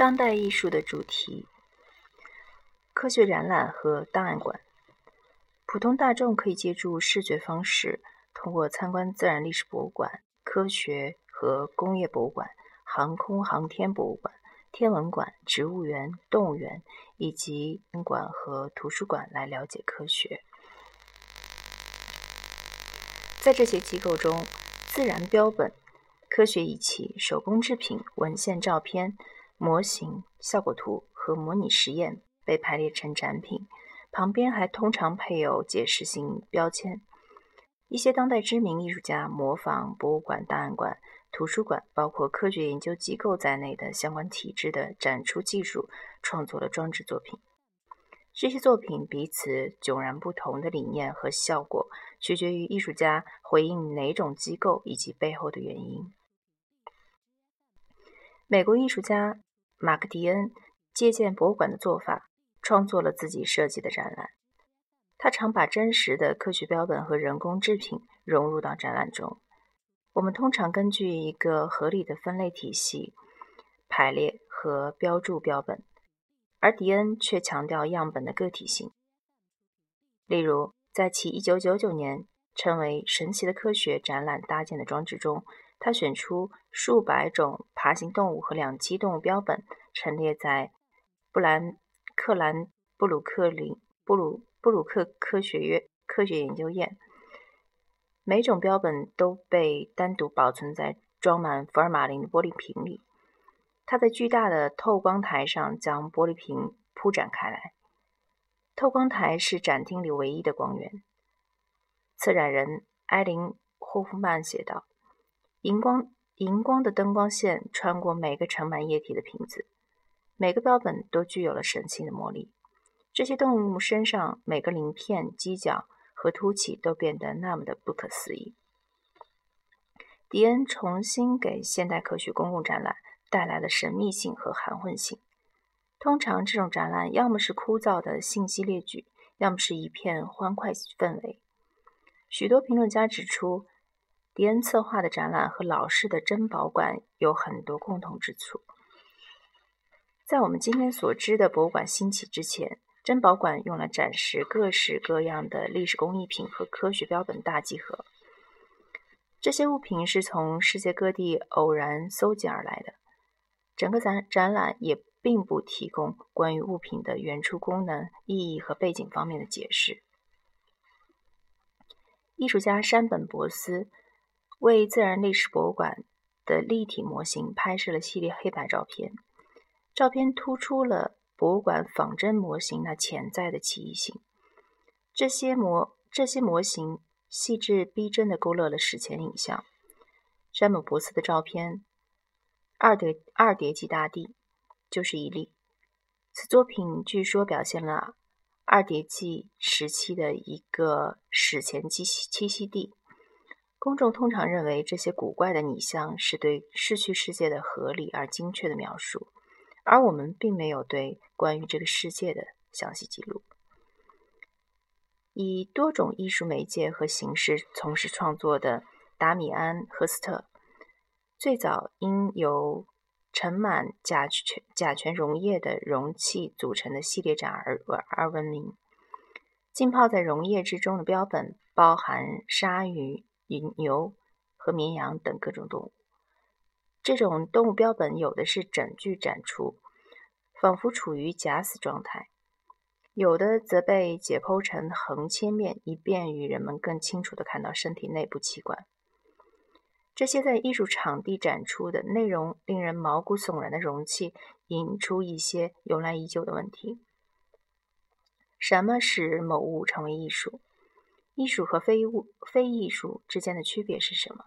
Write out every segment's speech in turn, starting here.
当代艺术的主题：科学展览和档案馆。普通大众可以借助视觉方式，通过参观自然历史博物馆、科学和工业博物馆、航空航天博物馆、天文馆、植物园、动物园以及公馆和图书馆来了解科学。在这些机构中，自然标本、科学仪器、手工制品、文献、照片。模型、效果图和模拟实验被排列成展品，旁边还通常配有解释性标签。一些当代知名艺术家模仿博物馆、档案馆、图书馆，包括科学研究机构在内的相关体制的展出技术，创作了装置作品。这些作品彼此迥然不同的理念和效果，取决于艺术家回应哪种机构以及背后的原因。美国艺术家。马克·迪恩借鉴博物馆的做法，创作了自己设计的展览。他常把真实的科学标本和人工制品融入到展览中。我们通常根据一个合理的分类体系排列和标注标本，而迪恩却强调样本的个体性。例如，在其1999年称为“神奇的科学”展览搭建的装置中。他选出数百种爬行动物和两栖动物标本，陈列在布兰克兰布鲁克林布鲁布鲁克科学院科学研究院。每种标本都被单独保存在装满福尔马林的玻璃瓶里。他在巨大的透光台上将玻璃瓶铺展开来。透光台是展厅里唯一的光源。策展人埃琳霍夫曼写道。荧光荧光的灯光线穿过每个盛满液体的瓶子，每个标本都具有了神奇的魔力。这些动物身上每个鳞片、犄角和凸起都变得那么的不可思议。迪恩重新给现代科学公共展览带来了神秘性和含混性。通常，这种展览要么是枯燥的信息列举，要么是一片欢快氛围。许多评论家指出。迪恩策划的展览和老式的珍宝馆有很多共同之处。在我们今天所知的博物馆兴起之前，珍宝馆用来展示各式各样的历史工艺品和科学标本大集合。这些物品是从世界各地偶然搜集而来的。整个展展览也并不提供关于物品的原初功能、意义和背景方面的解释。艺术家山本博斯。为自然历史博物馆的立体模型拍摄了系列黑白照片，照片突出了博物馆仿真模型那潜在的奇异性。这些模这些模型细致逼真地勾勒了史前影像。山姆博斯的照片二叠二叠纪大地就是一例。此作品据说表现了二叠纪时期的一个史前栖息栖息地。公众通常认为这些古怪的拟像是对逝去世界的合理而精确的描述，而我们并没有对关于这个世界的详细记录。以多种艺术媒介和形式从事创作的达米安·赫斯特，最早因由盛满甲醛甲醛溶液的容器组成的系列展而而闻名。浸泡在溶液之中的标本包含鲨鱼。以牛和绵羊等各种动物，这种动物标本有的是整具展出，仿佛处于假死状态；有的则被解剖成横切面，以便于人们更清楚地看到身体内部器官。这些在艺术场地展出的内容令人毛骨悚然的容器，引出一些由来已久的问题：什么使某物成为艺术？艺术和非物非艺术之间的区别是什么？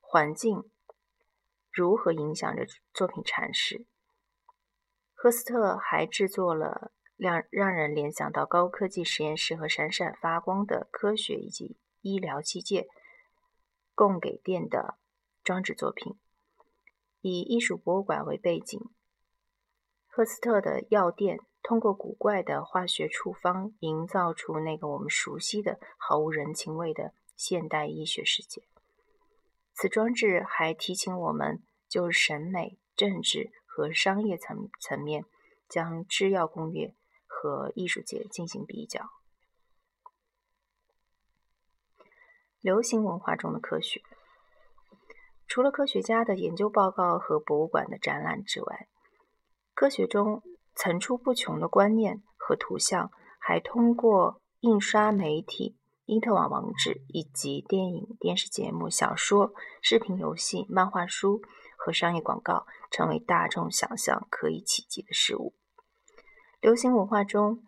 环境如何影响着作品阐释？赫斯特还制作了让让人联想到高科技实验室和闪闪发光的科学以及医疗器械供给电的装置作品。以艺术博物馆为背景，赫斯特的药店。通过古怪的化学处方，营造出那个我们熟悉的毫无人情味的现代医学世界。此装置还提醒我们就审美、政治和商业层层面，将制药工业和艺术界进行比较。流行文化中的科学，除了科学家的研究报告和博物馆的展览之外，科学中层出不穷的观念和图像，还通过印刷媒体。因特网网址以及电影、电视节目、小说、视频游戏、漫画书和商业广告，成为大众想象可以企及的事物。流行文化中，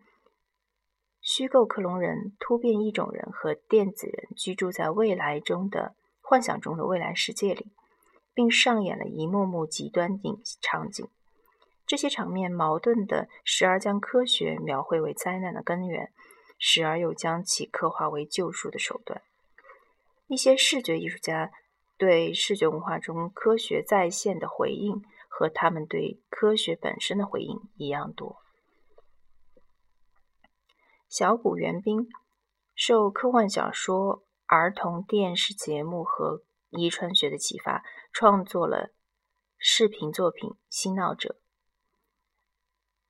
虚构克隆人、突变异种人和电子人居住在未来中的幻想中的未来世界里，并上演了一幕幕极端景场景。这些场面矛盾的，时而将科学描绘为灾难的根源。时而又将其刻画为救赎的手段。一些视觉艺术家对视觉文化中科学再现的回应，和他们对科学本身的回应一样多。小谷元兵受科幻小说、儿童电视节目和遗传学的启发，创作了视频作品《新闹者》。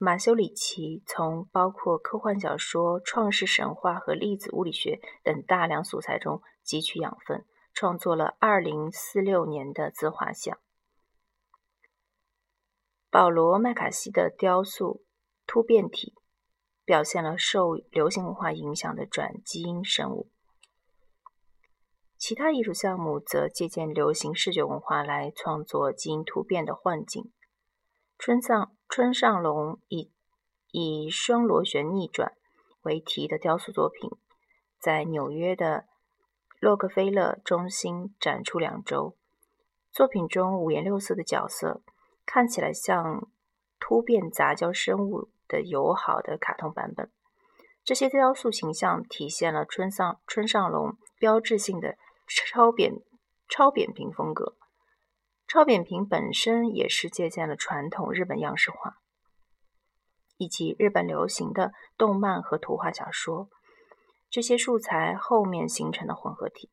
马修里奇从包括科幻小说、创世神话和粒子物理学等大量素材中汲取养分，创作了2046年的自画像。保罗·麦卡锡的雕塑《突变体》表现了受流行文化影响的转基因生物。其他艺术项目则借鉴流行视觉文化来创作基因突变的幻境。春上春上隆以以双螺旋逆转为题的雕塑作品，在纽约的洛克菲勒中心展出两周。作品中五颜六色的角色看起来像突变杂交生物的友好的卡通版本。这些雕塑形象体现了春上春上隆标志性的超扁超扁平风格。超扁平本身也是借鉴了传统日本样式画，以及日本流行的动漫和图画小说这些素材后面形成的混合体。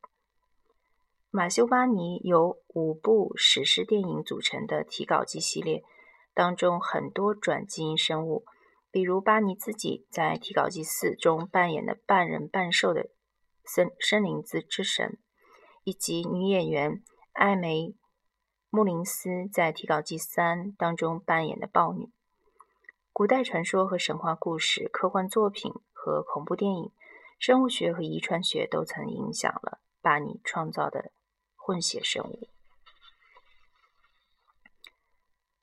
马修·巴尼由五部史诗电影组成的提稿机系列当中，很多转基因生物，比如巴尼自己在提稿机四中扮演的半人半兽的森森林之之神，以及女演员艾梅。穆林斯在提稿机三当中扮演的豹女，古代传说和神话故事、科幻作品和恐怖电影、生物学和遗传学都曾影响了巴尼创造的混血生物。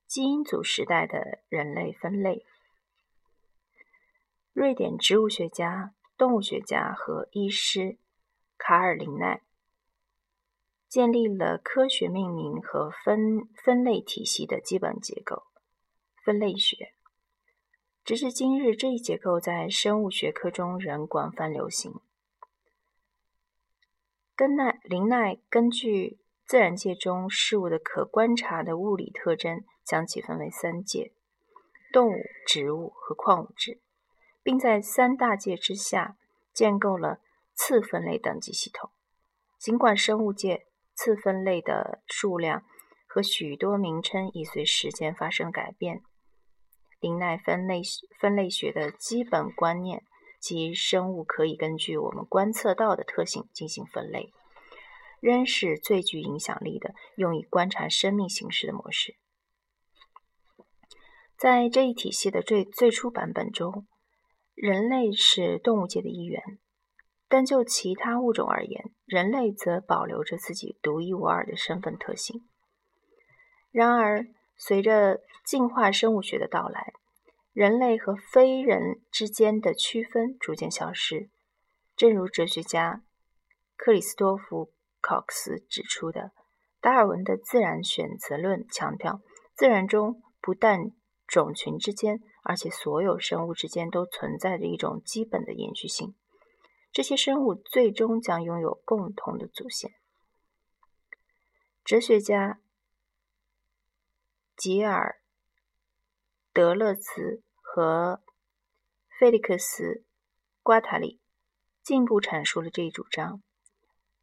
基因组时代的人类分类，瑞典植物学家、动物学家和医师卡尔林奈。建立了科学命名和分分类体系的基本结构——分类学。直至今日，这一结构在生物学科中仍广泛流行。根奈林奈根据自然界中事物的可观察的物理特征，将其分为三界：动物、植物和矿物质，并在三大界之下建构了次分类等级系统。尽管生物界，次分类的数量和许多名称已随时间发生改变。林奈分类分类学的基本观念即生物可以根据我们观测到的特性进行分类，仍是最具影响力的用以观察生命形式的模式。在这一体系的最最初版本中，人类是动物界的一员。但就其他物种而言，人类则保留着自己独一无二的身份特性。然而，随着进化生物学的到来，人类和非人之间的区分逐渐消失。正如哲学家克里斯多夫·考克斯指出的，达尔文的自然选择论强调，自然中不但种群之间，而且所有生物之间都存在着一种基本的延续性。这些生物最终将拥有共同的祖先。哲学家吉尔·德勒兹和菲利克斯·瓜塔里进一步阐述了这一主张，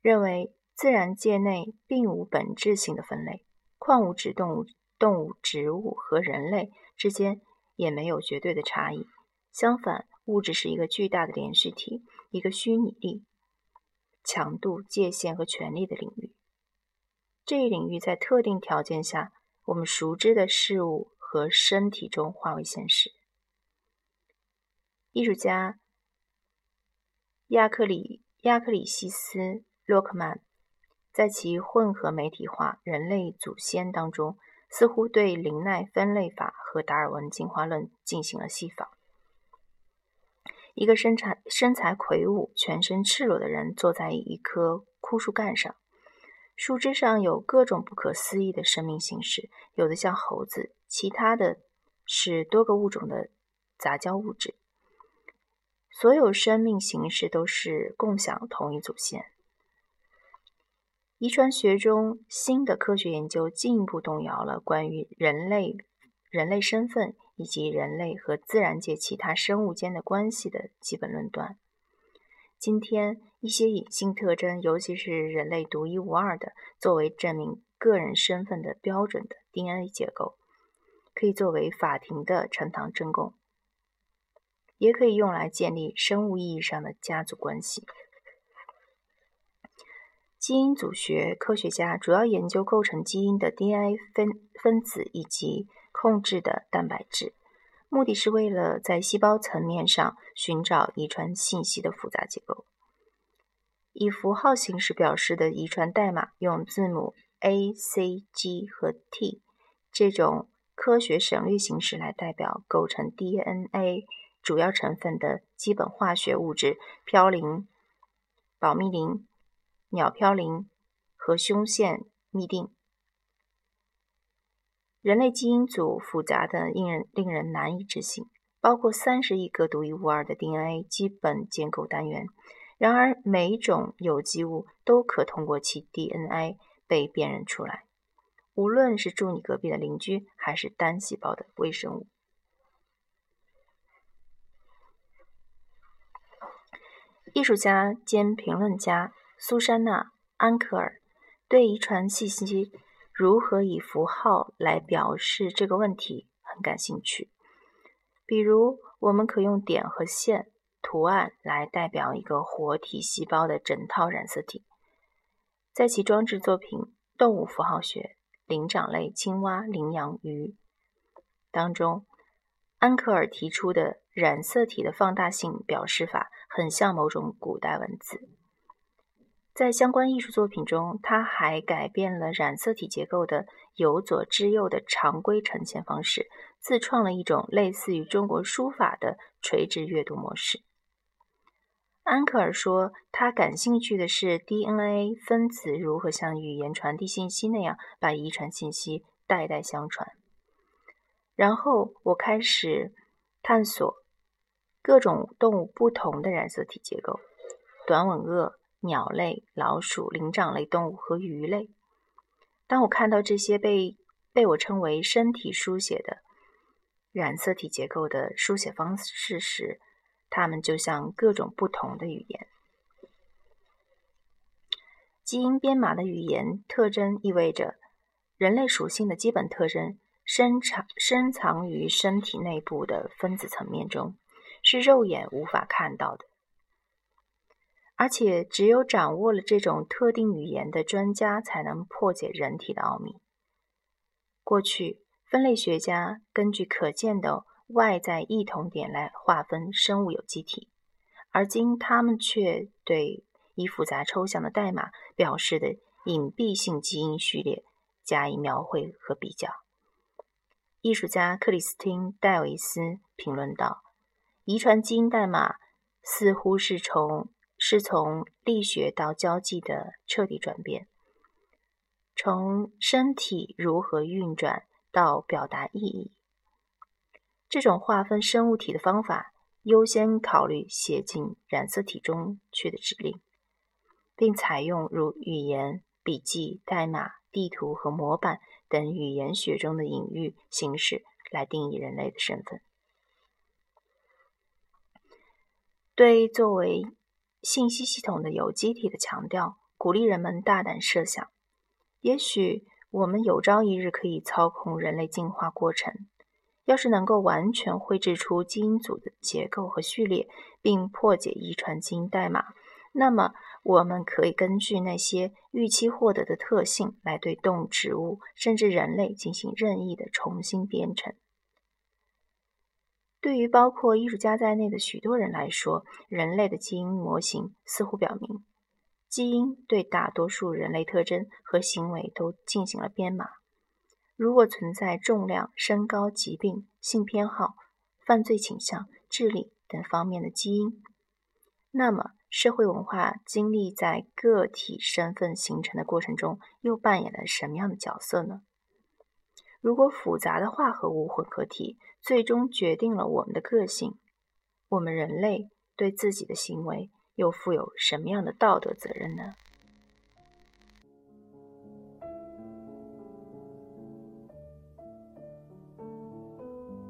认为自然界内并无本质性的分类，矿物质、动物动物、植物和人类之间也没有绝对的差异。相反，物质是一个巨大的连续体，一个虚拟力、强度、界限和权力的领域。这一领域在特定条件下，我们熟知的事物和身体中化为现实。艺术家亚克里亚克里西斯·洛克曼在其混合媒体化人类祖先当中，似乎对林奈分类法和达尔文进化论进行了细仿。一个身材身材魁梧、全身赤裸的人坐在一棵枯树干上。树枝上有各种不可思议的生命形式，有的像猴子，其他的是多个物种的杂交物质。所有生命形式都是共享同一祖先。遗传学中新的科学研究进一步动摇了关于人类、人类身份以及人类和自然界其他生物间的关系的基本论断。今天，一些隐性特征，尤其是人类独一无二的、作为证明个人身份的标准的 DNA 结构，可以作为法庭的呈堂证供，也可以用来建立生物意义上的家族关系。基因组学科学家主要研究构成基因的 DNA 分分子以及控制的蛋白质。目的是为了在细胞层面上寻找遗传信息的复杂结构。以符号形式表示的遗传代码，用字母 A、C、G 和 T 这种科学省略形式来代表构成 DNA 主要成分的基本化学物质：嘌呤、保密磷、鸟嘌呤和胸腺嘧啶。人类基因组复杂的令人令人难以置信，包括三十亿个独一无二的 DNA 基本结构单元。然而，每一种有机物都可通过其 DNA 被辨认出来，无论是住你隔壁的邻居，还是单细胞的微生物。艺术家兼评论家苏珊娜·安克尔对遗传信息。如何以符号来表示这个问题很感兴趣。比如，我们可用点和线图案来代表一个活体细胞的整套染色体。在其装置作品《动物符号学：灵长类青蛙、羚羊、鱼》当中，安克尔提出的染色体的放大性表示法很像某种古代文字。在相关艺术作品中，他还改变了染色体结构的由左至右的常规呈现方式，自创了一种类似于中国书法的垂直阅读模式。安克尔说，他感兴趣的是 DNA 分子如何像语言传递信息那样把遗传信息代代相传。然后我开始探索各种动物不同的染色体结构，短吻鳄。鸟类、老鼠、灵长类动物和鱼类。当我看到这些被被我称为身体书写的染色体结构的书写方式时，它们就像各种不同的语言。基因编码的语言特征意味着人类属性的基本特征深藏深藏于身体内部的分子层面中，是肉眼无法看到的。而且，只有掌握了这种特定语言的专家，才能破解人体的奥秘。过去，分类学家根据可见的外在异同点来划分生物有机体，而今他们却对以复杂抽象的代码表示的隐蔽性基因序列加以描绘和比较。艺术家克里斯汀·戴维斯评论道：“遗传基因代码似乎是从……”是从力学到交际的彻底转变，从身体如何运转到表达意义。这种划分生物体的方法，优先考虑写进染色体中去的指令，并采用如语言、笔记、代码、地图和模板等语言学中的隐喻形式来定义人类的身份。对作为。信息系统的有机体的强调，鼓励人们大胆设想：也许我们有朝一日可以操控人类进化过程。要是能够完全绘制出基因组的结构和序列，并破解遗传基因代码，那么我们可以根据那些预期获得的特性来对动植物甚至人类进行任意的重新编程。对于包括艺术家在内的许多人来说，人类的基因模型似乎表明，基因对大多数人类特征和行为都进行了编码。如果存在重量、身高、疾病、性偏好、犯罪倾向、智力等方面的基因，那么社会文化经历在个体身份形成的过程中又扮演了什么样的角色呢？如果复杂的化合物混合体最终决定了我们的个性，我们人类对自己的行为又负有什么样的道德责任呢？